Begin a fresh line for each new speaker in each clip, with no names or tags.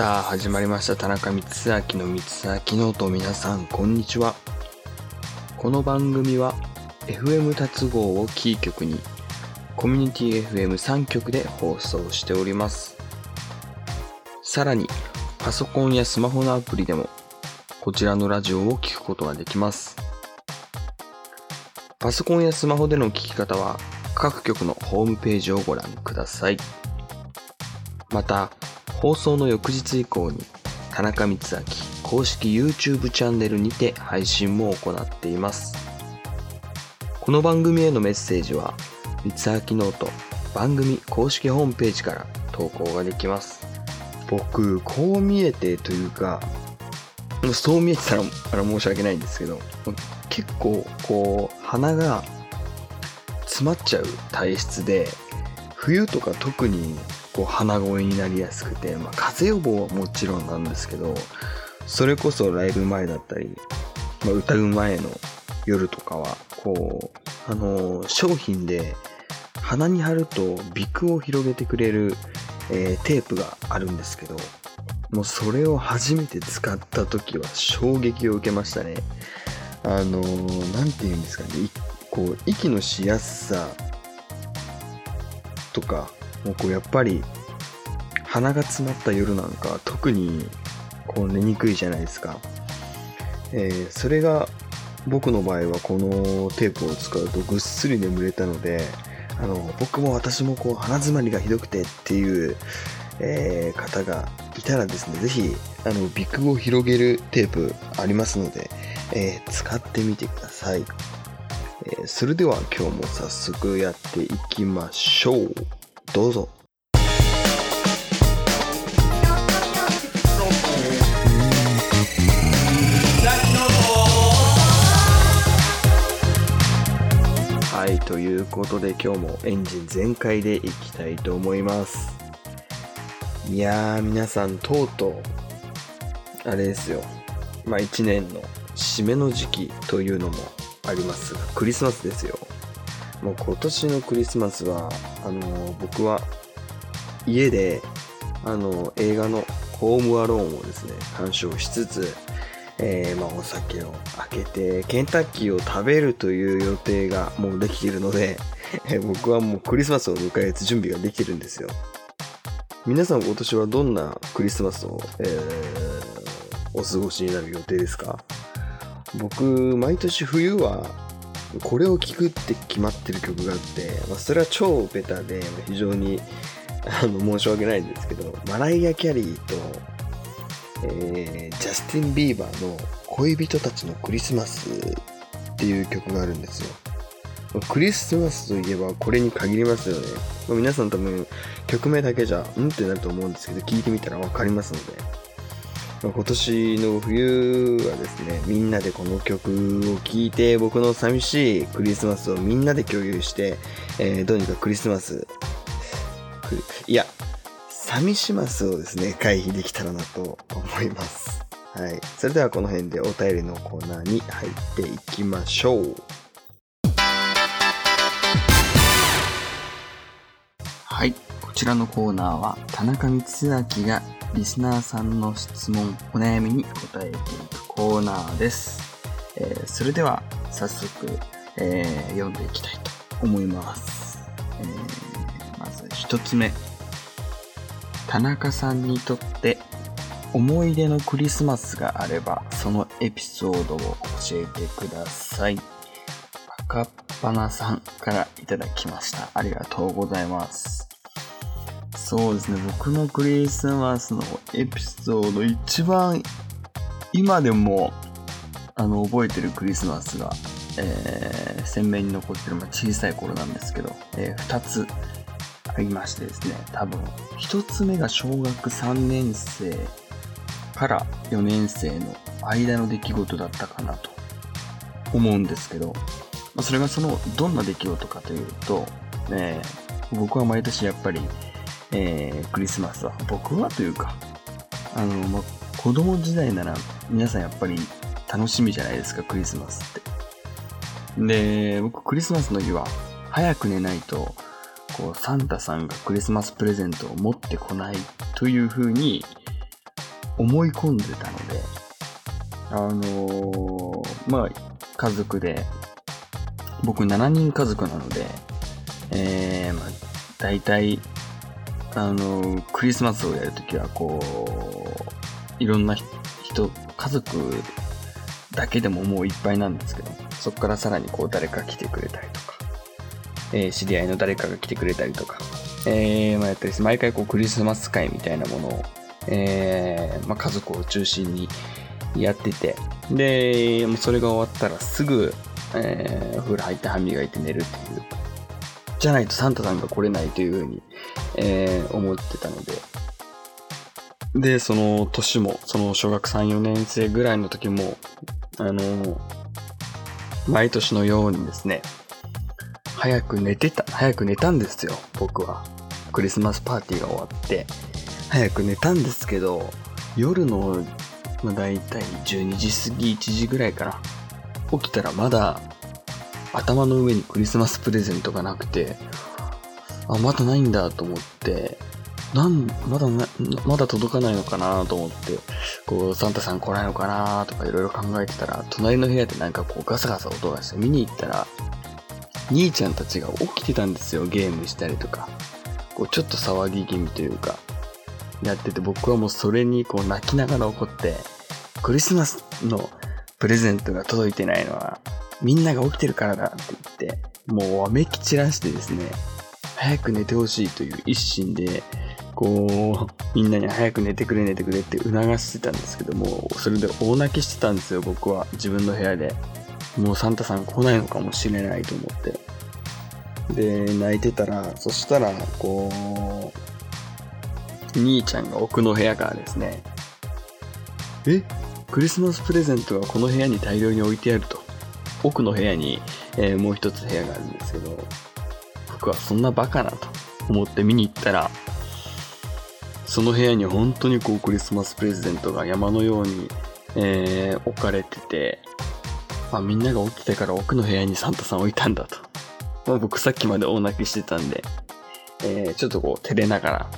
さあ始まりました。田中光秋の光明ノート皆さんこんにちは。この番組は FM 達合をキー局にコミュニティ FM3 局で放送しております。さらにパソコンやスマホのアプリでもこちらのラジオを聴くことができます。パソコンやスマホでの聞き方は各局のホームページをご覧ください。また放送の翌日以降に田中光明公式 YouTube チャンネルにて配信も行っています。この番組へのメッセージは光明ノート番組公式ホームページから投稿ができます。僕こう見えてというかそう見えてたらあら申し訳ないんですけど結構こう鼻が詰まっちゃう体質で冬とか特にこう鼻声になりやすくて、まあ、風邪予防はもちろんなんですけどそれこそライブ前だったり、まあ、歌う前の夜とかはこうあのー、商品で鼻に貼ると鼻腔を広げてくれる、えー、テープがあるんですけどもうそれを初めて使った時は衝撃を受けましたね。あの何、て言うんですかね。こう息のしやすさとかもうこうやっぱり鼻が詰まった夜なんか特にこう寝にくいじゃないですか、えー、それが僕の場合はこのテープを使うとぐっすり眠れたのであの僕も私もこう鼻詰まりがひどくてっていう、えー、方がいたらですね是非鼻腔を広げるテープありますので、えー、使ってみてください、えー、それでは今日も早速やっていきましょう。どうぞ。はいということで今日もエンジン全開でいきたいと思います。いやー皆さんとうとうあれですよ。まあ1年の締めの時期というのもあります。がクリスマスですよ。もう今年のクリスマスは、あの僕は家で、あの映画のホームアローンをですね、鑑賞しつつ、えー、まあ、お酒を開けて、ケンタッキーを食べるという予定がもうできているので、え、僕はもうクリスマスを迎えて準備ができてるんですよ。皆さん今年はどんなクリスマスを、えー、お過ごしになる予定ですか？僕、毎年冬はこれを聴くって決まってる曲があって、まあ、それは超ベタで非常にあの申し訳ないんですけどマライア・キャリーと、えー、ジャスティン・ビーバーの「恋人たちのクリスマス」っていう曲があるんですよ。クリスマスといえばこれに限りますよね、ま、皆さん多分曲名だけじゃんってなると思うんですけど聞いてみたら分かりますので。今年の冬はですね、みんなでこの曲を聴いて、僕の寂しいクリスマスをみんなで共有して、えー、どうにかクリスマス、いや、寂しますをですね、回避できたらなと思います。はい。それではこの辺でお便りのコーナーに入っていきましょう。はい。こちらのコーナーは、田中光明がリスナーさんの質問、お悩みに答えていくコーナーです。えー、それでは早速、えー、読んでいきたいと思います。えー、まず一つ目。田中さんにとって思い出のクリスマスがあれば、そのエピソードを教えてください。赤っ鼻さんからいただきました。ありがとうございます。そうですね、僕のクリスマスのエピソード、一番今でもあの覚えてるクリスマスが、えー、鮮明に残ってる、まあ、小さい頃なんですけど、えー、2つありましてですね、多分1つ目が小学3年生から4年生の間の出来事だったかなと思うんですけど、まあ、それがそのどんな出来事かというと、ね、僕は毎年やっぱりえー、クリスマスは、僕はというか、あの、ま子供時代なら皆さんやっぱり楽しみじゃないですか、クリスマスって。で、僕クリスマスの日は早く寝ないと、こう、サンタさんがクリスマスプレゼントを持ってこないというふうに、思い込んでたので、あのーまあ、家族で、僕7人家族なので、えー、まあ、大体、あのクリスマスをやるときは、こう、いろんな人、家族だけでももういっぱいなんですけど、そこからさらにこう誰か来てくれたりとか、えー知り合いの誰かが来てくれたりとか、えーまあ、やったりして、毎回こうクリスマス会みたいなものを、えーまあ、家族を中心にやってて、で、もうそれが終わったらすぐ、えー、お風呂入って歯磨いて寝るっていう。じゃないとサンタさんが来れないというふうに、えー思ってたので。で、その年も、その小学3、4年生ぐらいの時も、あの毎年のようにですね、早く寝てた、早く寝たんですよ、僕は。クリスマスパーティーが終わって、早く寝たんですけど、夜の、まあ、大体12時過ぎ、1時ぐらいかな。起きたらまだ、頭の上にクリスマスプレゼントがなくて、あ、まだないんだと思って、なん、まだな、まだ届かないのかなと思って、こう、サンタさん来ないのかなとかいろいろ考えてたら、隣の部屋でなんかこうガサガサ音がして見に行ったら、兄ちゃんたちが起きてたんですよ、ゲームしたりとか。こう、ちょっと騒ぎ気味というか、やってて、僕はもうそれにこう泣きながら怒って、クリスマスのプレゼントが届いてないのは、みんなが起きてるからだって言って、もうわめき散らしてですね、早く寝てほしいという一心で、こう、みんなに早く寝てくれ寝てくれって促してたんですけども、それで大泣きしてたんですよ、僕は。自分の部屋で。もうサンタさん来ないのかもしれないと思って。で、泣いてたら、そしたら、こう、兄ちゃんが奥の部屋からですね、え？クリスマスプレゼントがこの部屋に大量に置いてあると？奥の部屋に、えーもう一つ部屋があるんですけど、僕はそんなバカなと思って見に行ったら、その部屋に本当にこうクリスマスプレゼントが山のように、えー置かれてて、まあみんなが起きてから奥の部屋にサンタさん置いたんだと。まあ僕さっきまで大泣きしてたんで、えーちょっとこう照れながら、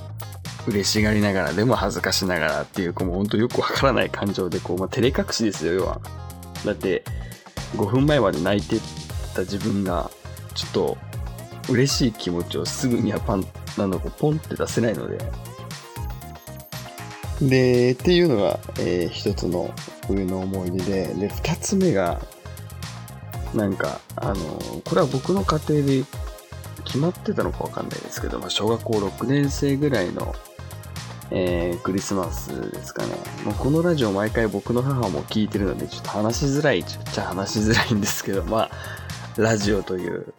嬉しがりながら、でも恥ずかしながらっていう、こうも本当よくわからない感情で、こう、まあ、照れ隠しですよ、要は。だって、5分前まで泣いてた自分が、ちょっと、嬉しい気持ちをすぐにはパン、なんだこう、ポンって出せないので。で、っていうのが、えー一つの冬の思い出で、で、二つ目が、なんか、あの、これは僕の家庭で決まってたのかわかんないですけど、まあ、小学校6年生ぐらいの、えークリスマスですかね。まあ、このラジオ毎回僕の母も聞いてるので、ちょっと話しづらいちっちゃ話しづらいんですけど、まあ、ラジオという、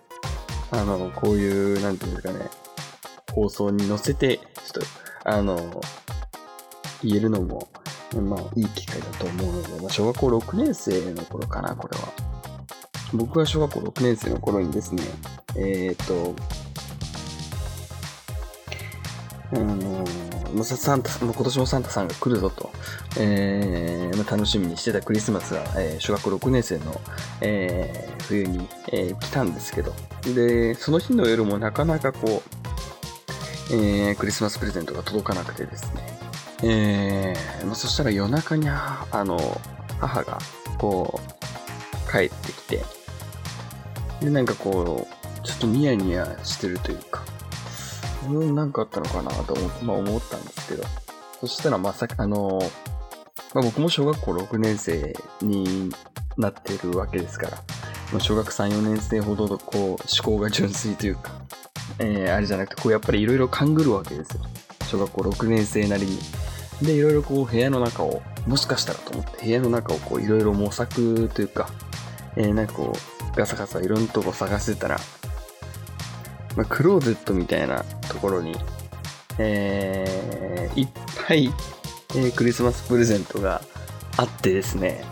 あの、こういう、なんていうんですかね、放送に乗せて、ちょっと、あの、言えるのも、まあ、いい機会だと思うので、まあ、小学校6年生の頃かな、これは。僕が小学校6年生の頃にですね、えっ、と、あのもうさサンタ、もう今年もサンタさんが来るぞと、えー楽しみにしてたクリスマスが、えー小学6年生の、えー冬に、えー来たんですけど、で、その日の夜もなかなかこう、えークリスマスプレゼントが届かなくてですね、えーま、そしたら夜中にあの母がこう帰ってきて。でなんかこうちょっとニヤニヤしてるというか。うんなんかあったのかなと思って,、まあ、思ったんですけど。そしたらまさかあの、まあ、僕も小学校6年生になってるわけですから。まあ小学3、4年生ほどのこう思考が純粋というか、えーあれじゃなくてこうやっぱりいろいろ勘ぐるわけですよ。小学校6年生なりに。で、いろいろこう部屋の中を、もしかしたらと思って部屋の中をこういろいろ模索というか、えー、なんかこう、ガサガサいろんなとこ探してたら、まあ、クローゼットみたいなところに、えー、いっぱい、えークリスマスプレゼントがあってですね、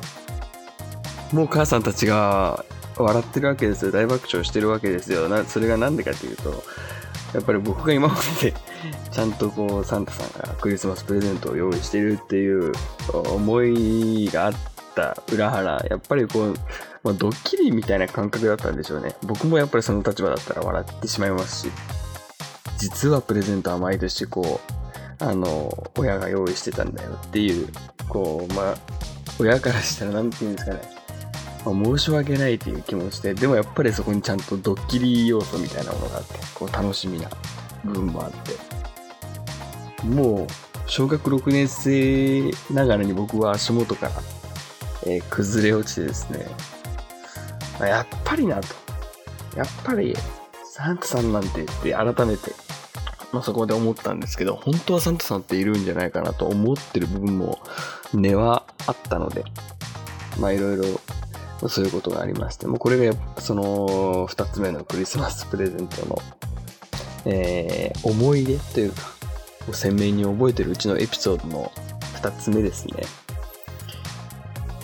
もう母さんたちが笑ってるわけですよ。大爆笑してるわけですよ。なそれがなんでかっていうと、やっぱり僕が今まで ちゃんとこうサンタさんがクリスマスプレゼントを用意してるっていう思いがあった裏腹やっぱりこう、まあ、ドッキリみたいな感覚だったんでしょうね。僕もやっぱりその立場だったら笑ってしまいますし。実はプレゼントは毎年こうあの、親が用意してたんだよっていう、こう、まあ、親からしたらなんて言うんですかね、まあ、申し訳ないという気持ちで、でもやっぱりそこにちゃんとドッキリ要素みたいなものがあって、こう楽しみな部分もあって、もう、小学6年生ながらに僕は足元から、えー、崩れ落ちてですね、やっぱりなと。やっぱり、サンタさんなんてって改めて、まあ、そこで思ったんですけど、本当はサンタさんっているんじゃないかなと思ってる部分も根はあったので、まあいろいろそういうことがありまして、もうこれがその二つ目のクリスマスプレゼントの、えー、思い出というか、鮮明に覚えてるうちのエピソードの二つ目ですね。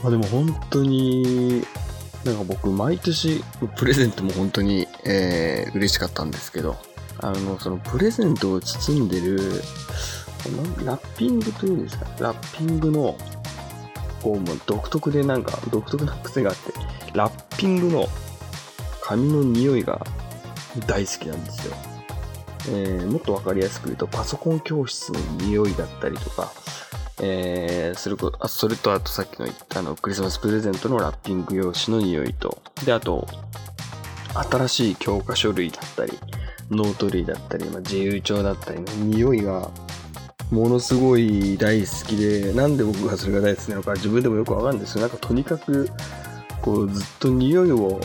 まあでも本当に、なんか僕毎年プレゼントも本当に、えー、嬉しかったんですけど、あの、そのプレゼントを包んでる、ラッピングというんですか、ラッピングの、こう、もう独特でなんか、独特な癖があって、ラッピングの紙の匂いが大好きなんですよ。えー、もっとわかりやすく言うと、パソコン教室の匂いだったりとか、えー、すること、あ、それとあとさっきの言ったあの、クリスマスプレゼントのラッピング用紙の匂いと、で、あと、新しい教科書類だったり、ノート類だったり、まあ、自由帳だったりの匂いがものすごい大好きで、なんで僕がそれが大好きなのか自分でもよくわかるんですけど、なんかとにかく、こうずっと匂いを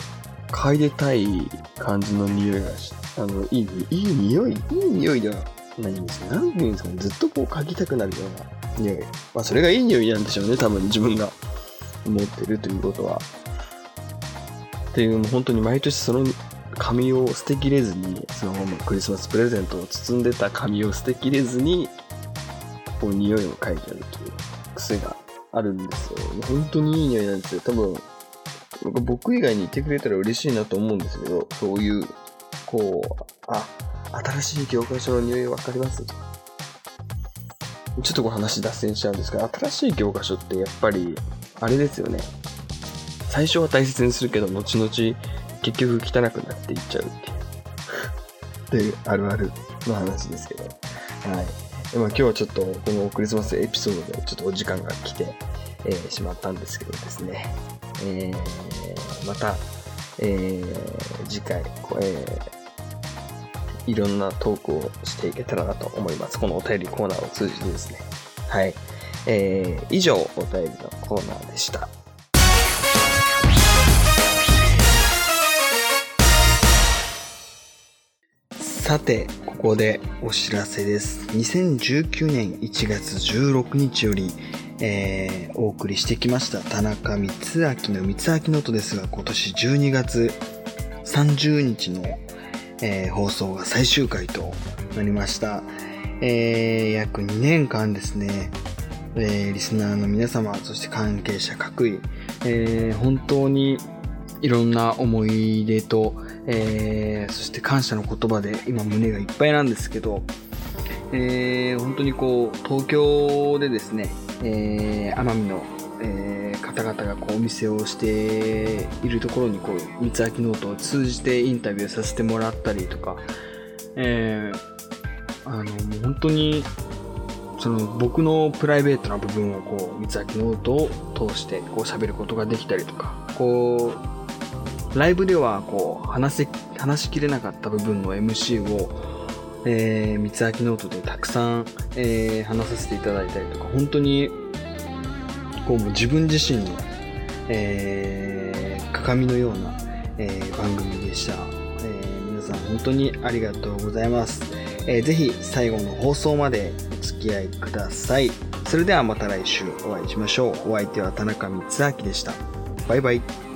嗅いでたい感じの匂いがし、あの、いい、いい匂い、いい匂いではないんですよ。なんて言うんですかね、ずっとこう嗅ぎたくなるような匂い。まあそれがいい匂いなんでしょうね、多分自分が思ってるということは。っていう、もう本当に毎年その紙を捨てきれずに、そのクリスマスプレゼントを包んでた紙を捨てきれずに、こう匂いを嗅いじゃうという癖があるんですよ。本当にいい匂いなんですよ。多分、僕以外にいてくれたら嬉しいなと思うんですけど、そういう、こう、あ、新しい教科書の匂いわかりますとかちょっとこう話脱線しちゃうんですが、新しい教科書ってやっぱり、あれですよね。最初は大切にするけど、後々結局汚くなっていっちゃうっていう、っていうあるあるの話ですけど。はい。まあ、今日はちょっとこのクリスマスエピソードでちょっとお時間が来て、えー、しまったんですけどですね。えー、また、えー、次回、えー、いろんなトークをしていけたらなと思います。このお便りコーナーを通じてですね。はい。えー、以上、お便りのコーナーでした。さて、ここでお知らせです。2019年1月16日より、えー、お送りしてきました田中光明の光明ノートですが、今年12月30日の、えー、放送が最終回となりました。えー、約2年間ですね、えー、リスナーの皆様、そして関係者各位、えー、本当にいろんな思い出と、えー、そして感謝の言葉で今胸がいっぱいなんですけど、えー、本当にこう、東京でですね、えー、奄美の、えー、方々がこうお店をしているところにこう、光秋ノートを通じてインタビューさせてもらったりとか、えー、あの、もう本当に、その僕のプライベートな部分をこう、光秋ノートを通してこう喋ることができたりとか、こう、ライブではこう話せ話しきれなかった部分の MC を、えー、三つ秋ノートでたくさん、えー、話させていただいたりとか。本当にこうも自分自身の、えー、鏡のような、えー、番組でした、えー、皆さん本当にありがとうございます、えー、ぜひ最後の放送までお付き合いください。それではまた来週お会いしましょう。お相手は田中光明でした。バイバイ。